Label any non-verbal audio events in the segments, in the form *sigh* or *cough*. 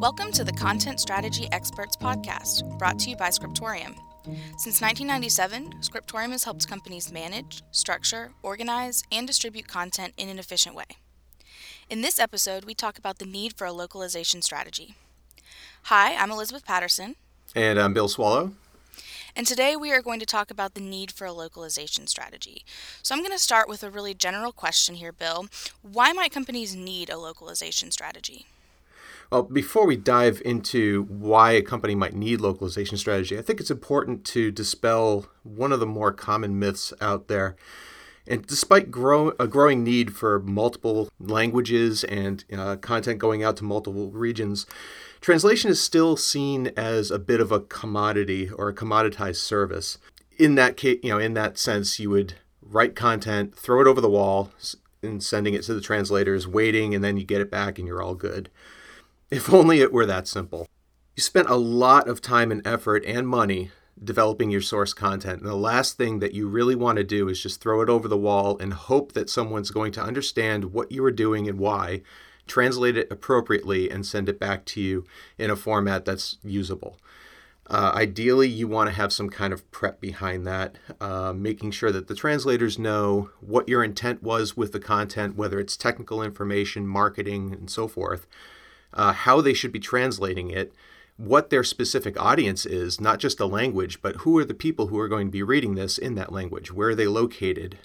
Welcome to the Content Strategy Experts Podcast, brought to you by Scriptorium. Since 1997, Scriptorium has helped companies manage, structure, organize, and distribute content in an efficient way. In this episode, we talk about the need for a localization strategy. Hi, I'm Elizabeth Patterson. And I'm Bill Swallow. And today we are going to talk about the need for a localization strategy. So I'm going to start with a really general question here, Bill. Why might companies need a localization strategy? Well, before we dive into why a company might need localization strategy, I think it's important to dispel one of the more common myths out there. And despite grow, a growing need for multiple languages and uh, content going out to multiple regions, translation is still seen as a bit of a commodity or a commoditized service. In that case, you know, in that sense, you would write content, throw it over the wall, and sending it to the translators, waiting, and then you get it back, and you're all good. If only it were that simple. You spent a lot of time and effort and money developing your source content. And the last thing that you really want to do is just throw it over the wall and hope that someone's going to understand what you are doing and why, translate it appropriately, and send it back to you in a format that's usable. Uh, ideally, you want to have some kind of prep behind that, uh, making sure that the translators know what your intent was with the content, whether it's technical information, marketing, and so forth uh, how they should be translating it, what their specific audience is, not just the language, but who are the people who are going to be reading this in that language, where are they located,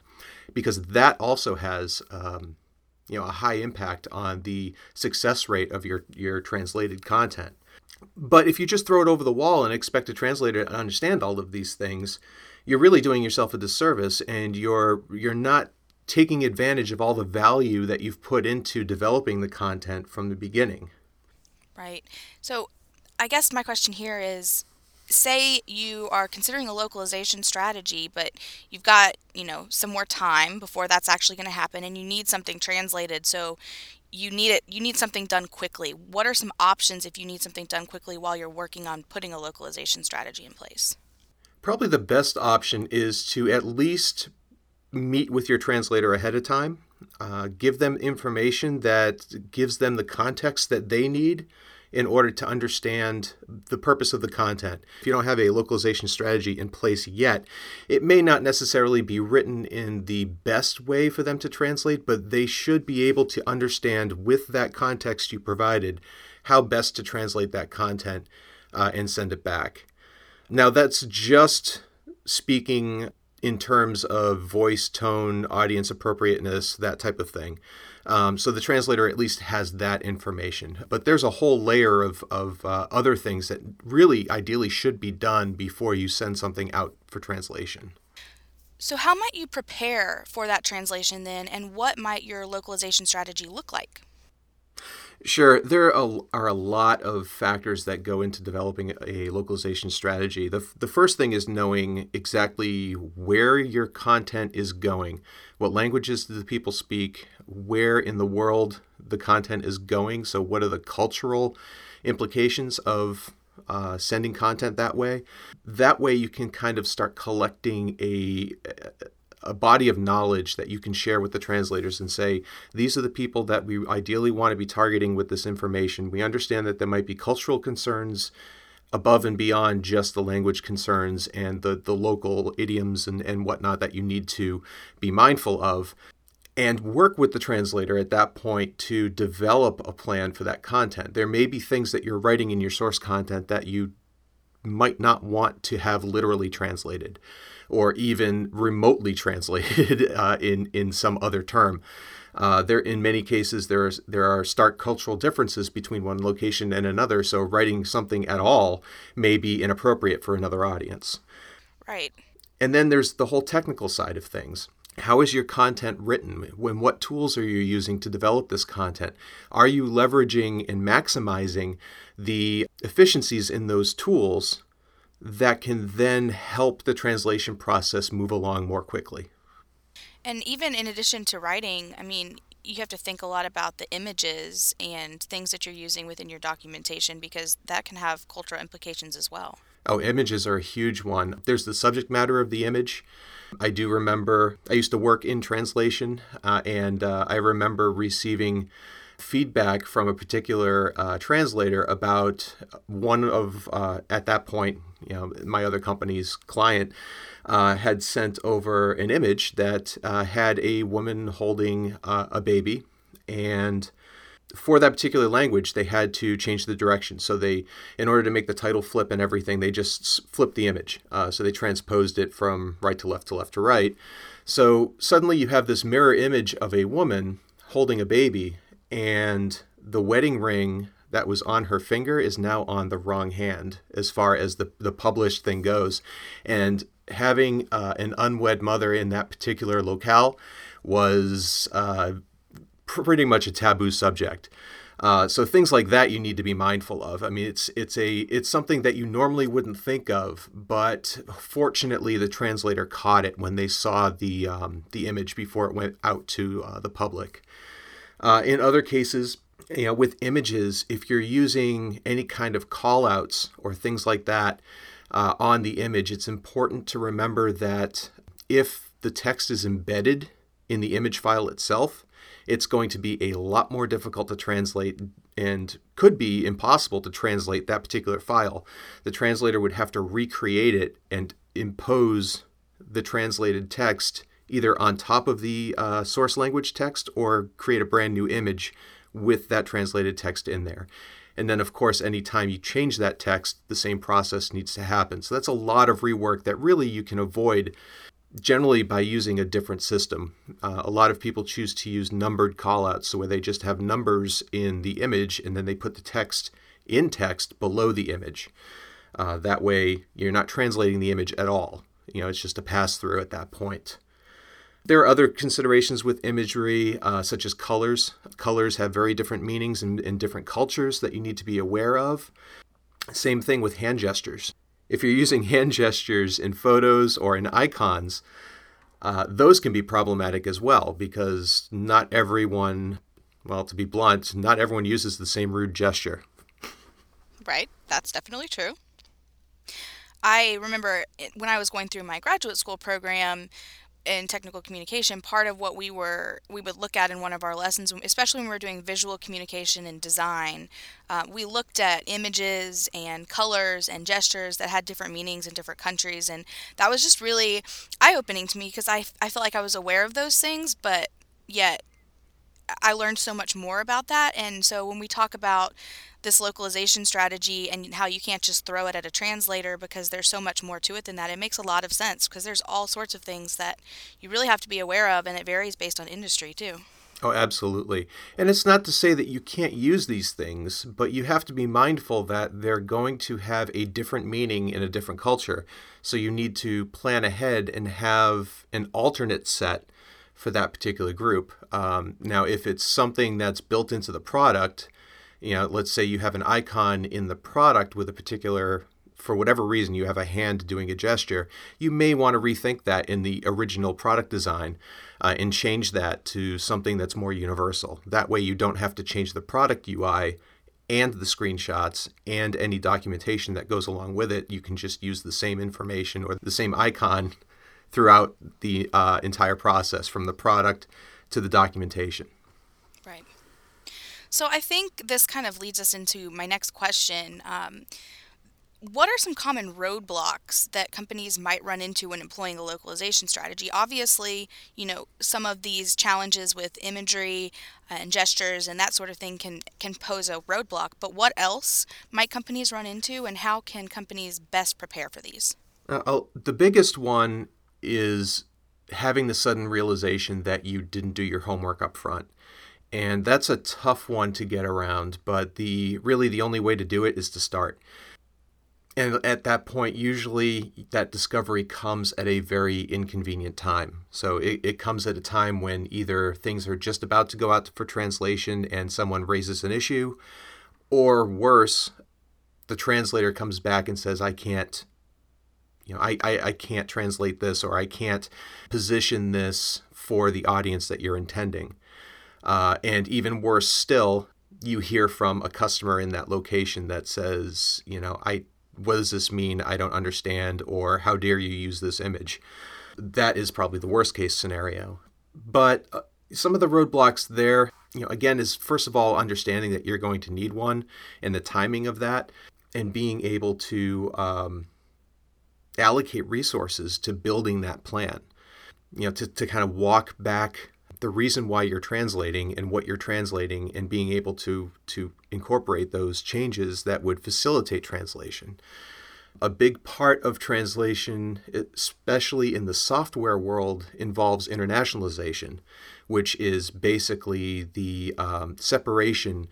because that also has um, you know a high impact on the success rate of your your translated content. But if you just throw it over the wall and expect a translator to understand all of these things, you're really doing yourself a disservice, and you're you're not taking advantage of all the value that you've put into developing the content from the beginning. Right. So, I guess my question here is say you are considering a localization strategy, but you've got, you know, some more time before that's actually going to happen and you need something translated. So, you need it you need something done quickly. What are some options if you need something done quickly while you're working on putting a localization strategy in place? Probably the best option is to at least meet with your translator ahead of time. Uh, give them information that gives them the context that they need in order to understand the purpose of the content. If you don't have a localization strategy in place yet, it may not necessarily be written in the best way for them to translate, but they should be able to understand with that context you provided how best to translate that content uh, and send it back. Now, that's just speaking in terms of voice, tone, audience appropriateness, that type of thing. Um, so the translator at least has that information. But there's a whole layer of, of uh, other things that really ideally should be done before you send something out for translation. So, how might you prepare for that translation then, and what might your localization strategy look like? Sure. There are a lot of factors that go into developing a localization strategy. The, the first thing is knowing exactly where your content is going. What languages do the people speak? Where in the world the content is going? So, what are the cultural implications of uh, sending content that way? That way, you can kind of start collecting a, a body of knowledge that you can share with the translators and say, these are the people that we ideally want to be targeting with this information. We understand that there might be cultural concerns above and beyond just the language concerns and the, the local idioms and, and whatnot that you need to be mindful of. And work with the translator at that point to develop a plan for that content. There may be things that you're writing in your source content that you might not want to have literally translated or even remotely translated *laughs* uh, in in some other term. Uh, there, in many cases, there is, there are stark cultural differences between one location and another. So writing something at all may be inappropriate for another audience. Right. And then there's the whole technical side of things. How is your content written? When what tools are you using to develop this content? Are you leveraging and maximizing the efficiencies in those tools that can then help the translation process move along more quickly. And even in addition to writing, I mean, you have to think a lot about the images and things that you're using within your documentation because that can have cultural implications as well. Oh, images are a huge one. There's the subject matter of the image. I do remember I used to work in translation, uh, and uh, I remember receiving feedback from a particular uh, translator about one of uh, at that point you know my other company's client uh, had sent over an image that uh, had a woman holding uh, a baby. And for that particular language they had to change the direction. So they in order to make the title flip and everything they just flipped the image. Uh, so they transposed it from right to left to left to right. So suddenly you have this mirror image of a woman holding a baby and the wedding ring that was on her finger is now on the wrong hand as far as the, the published thing goes. And having uh, an unwed mother in that particular locale was uh, pretty much a taboo subject. Uh, so things like that you need to be mindful of. I mean, it's it's a it's something that you normally wouldn't think of, but fortunately the translator caught it when they saw the um, the image before it went out to uh, the public. Uh, in other cases, you know, with images, if you're using any kind of callouts or things like that uh, on the image, it's important to remember that if the text is embedded in the image file itself, it's going to be a lot more difficult to translate and could be impossible to translate that particular file. The translator would have to recreate it and impose the translated text either on top of the uh, source language text or create a brand new image with that translated text in there. And then, of course, anytime you change that text, the same process needs to happen. So that's a lot of rework that really you can avoid generally by using a different system. Uh, a lot of people choose to use numbered callouts, so where they just have numbers in the image and then they put the text in text below the image. Uh, that way, you're not translating the image at all. You know, it's just a pass through at that point. There are other considerations with imagery, uh, such as colors. Colors have very different meanings in, in different cultures that you need to be aware of. Same thing with hand gestures. If you're using *laughs* hand gestures in photos or in icons, uh, those can be problematic as well because not everyone, well, to be blunt, not everyone uses the same rude gesture. Right, that's definitely true. I remember when I was going through my graduate school program, in technical communication, part of what we were we would look at in one of our lessons, especially when we were doing visual communication and design, uh, we looked at images and colors and gestures that had different meanings in different countries, and that was just really eye opening to me because I I felt like I was aware of those things, but yet I learned so much more about that. And so when we talk about this localization strategy and how you can't just throw it at a translator because there's so much more to it than that. It makes a lot of sense because there's all sorts of things that you really have to be aware of and it varies based on industry too. Oh, absolutely. And it's not to say that you can't use these things, but you have to be mindful that they're going to have a different meaning in a different culture. So you need to plan ahead and have an alternate set for that particular group. Um, now, if it's something that's built into the product, you know, let's say you have an icon in the product with a particular for whatever reason you have a hand doing a gesture, you may want to rethink that in the original product design uh, and change that to something that's more universal. That way, you don't have to change the product UI and the screenshots and any documentation that goes along with it. You can just use the same information or the same icon throughout the uh, entire process from the product to the documentation. Right. So I think this kind of leads us into my next question. Um, what are some common roadblocks that companies might run into when employing a localization strategy? Obviously, you know, some of these challenges with imagery and gestures and that sort of thing can can pose a roadblock, but what else might companies run into and how can companies best prepare for these? Uh, the biggest one is having the sudden realization that you didn't do your homework up front. And that's a tough one to get around but the really the only way to do it is to start. And at that point usually that discovery comes at a very inconvenient time. So it, it comes at a time when either things are just about to go out for translation and someone raises an issue or worse the translator comes back and says i can't you know I, I, I can't translate this or i can't position this for the audience that you're intending uh, and even worse still, you hear from a customer in that location that says, you know, I what does this mean? I don't understand, or how dare you use this image? That is probably the worst case scenario. But uh, some of the roadblocks there, you know, again, is first of all understanding that you're going to need one and the timing of that, and being able to um, allocate resources to building that plan. You know, to, to kind of walk back the reason why you're translating and what you're translating and being able to to incorporate those changes that would facilitate translation. A big part of translation, especially in the software world, involves internationalization, which is basically the um, separation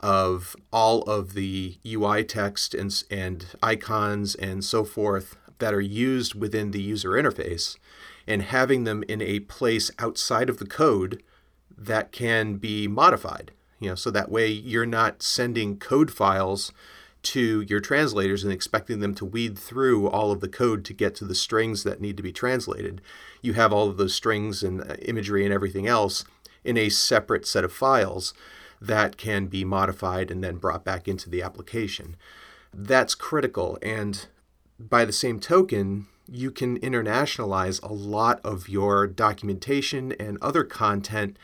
of all of the UI text and, and icons and so forth that are used within the user interface and having them in a place outside of the code that can be modified. You know, so that way you're not sending code files to your translators and expecting them to weed through all of the code to get to the strings that need to be translated. You have all of those strings and uh, imagery and everything else in a separate set of files that can be modified and then brought back into the application. That's critical. And by the same token, you can internationalize a lot of your documentation and other content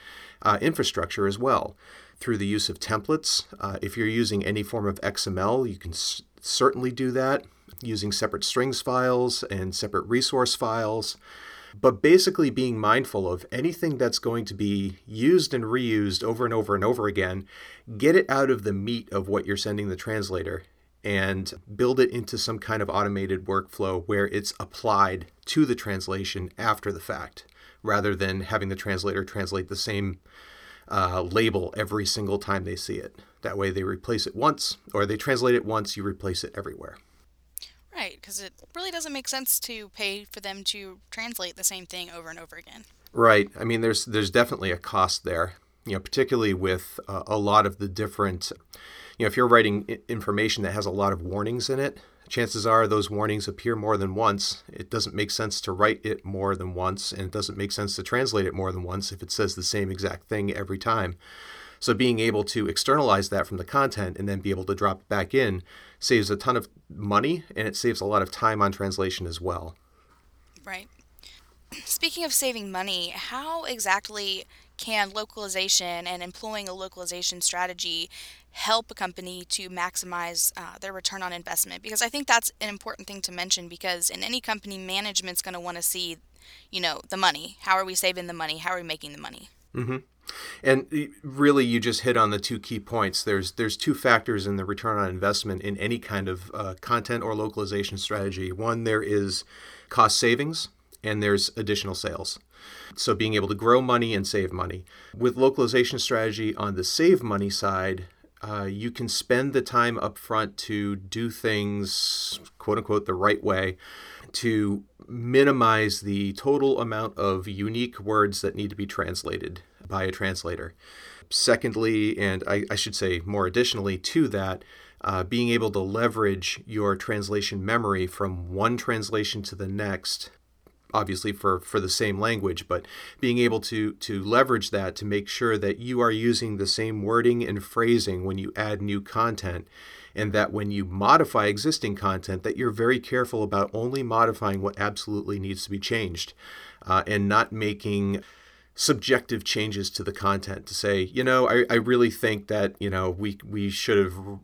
uh, infrastructure as well through the use of templates. Uh, if you're using any form of XML, you can s- certainly do that using separate strings files and separate resource files. But basically, being mindful of anything that's going to be used and reused over and over and over again, get it out of the meat of what you're sending the translator and build it into some kind of automated workflow where it's applied to the translation after the fact, rather than having the translator translate the same uh, label every single time they see it. That way they replace it once, or they translate it once, you replace it everywhere. Right, because it really doesn't make sense to pay for them to translate the same thing over and over again. Right. I mean, there's there's definitely a cost there. You know, particularly with uh, a lot of the different you know, if you're writing information that has a lot of warnings in it, chances are those warnings appear more than once. It doesn't make sense to write it more than once, and it doesn't make sense to translate it more than once if it says the same exact thing every time. So being able to externalize that from the content and then be able to drop it back in saves a ton of money and it saves a lot of time on translation as well. Right. Speaking of saving money, how exactly can localization and employing a localization strategy help a company to maximize uh, their return on investment? Because I think that's an important thing to mention because in any company, management's going to want to see, you know, the money. How are we saving the money? How are we making the money? Mm-hmm. And really, you just hit on the two key points. There's there's two factors in the return on investment in any kind of uh, content or localization strategy. One, there is cost savings, and there's additional sales. So being able to grow money and save money. With localization strategy on the save money side, uh, you can spend the time up front to do things, quote unquote, the right way to minimize the total amount of unique words that need to be translated by a translator. Secondly, and I, I should say more additionally to that, uh, being able to leverage your translation memory from one translation to the next obviously for for the same language but being able to to leverage that to make sure that you are using the same wording and phrasing when you add new content and that when you modify existing content that you're very careful about only modifying what absolutely needs to be changed uh, and not making subjective changes to the content to say you know I, I really think that you know we we should have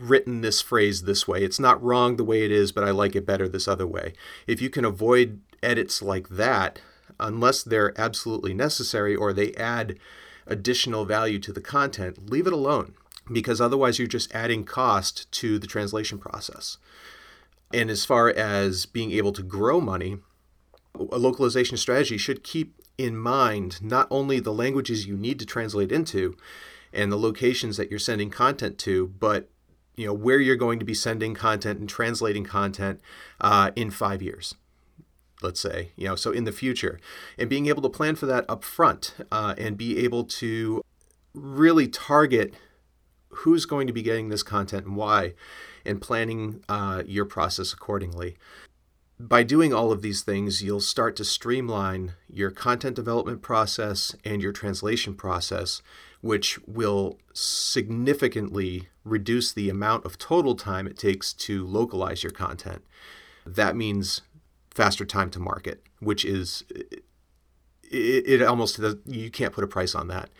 written this phrase this way. It's not wrong the way it is but i like it better this other way. If you can avoid edits like that unless they're absolutely necessary or they add additional value to the content, leave it alone because otherwise you're just adding cost to the translation process. And as far as being able to grow money, a localization strategy should keep in mind not only the languages you need to translate into and the locations that you're sending content to, but you know where you're going to be sending content and translating content uh, in five years let's say you know so in the future. And being able to plan for that up front uh, and be able to really target who's going to be getting this content and why and planning uh, your process accordingly. By doing all of these things you'll start to streamline your content development process and your translation process which will significantly reduce the amount of total time it takes to localize your content. That means faster time to market, which is it, it almost you can't put a price on that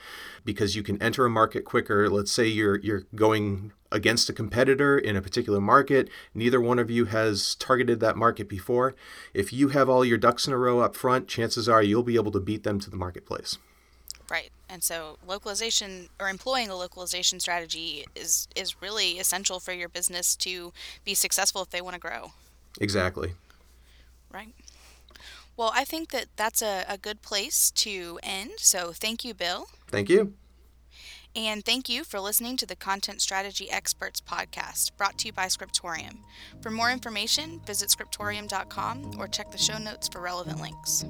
because you can enter a market quicker. Let's say you're you're going against a competitor in a particular market. Neither one of you has targeted that market before. If you have all your ducks in a row up front, chances are you'll be able to beat them to the marketplace. Right. And so localization or employing a localization strategy is is really essential for your business to be successful if they want to grow. Exactly. Right. Well, I think that that's a, a good place to end. So thank you, Bill. Thank you. And thank you for listening to the Content Strategy Experts podcast brought to you by Scriptorium. For more information, visit scriptorium.com or check the show notes for relevant links.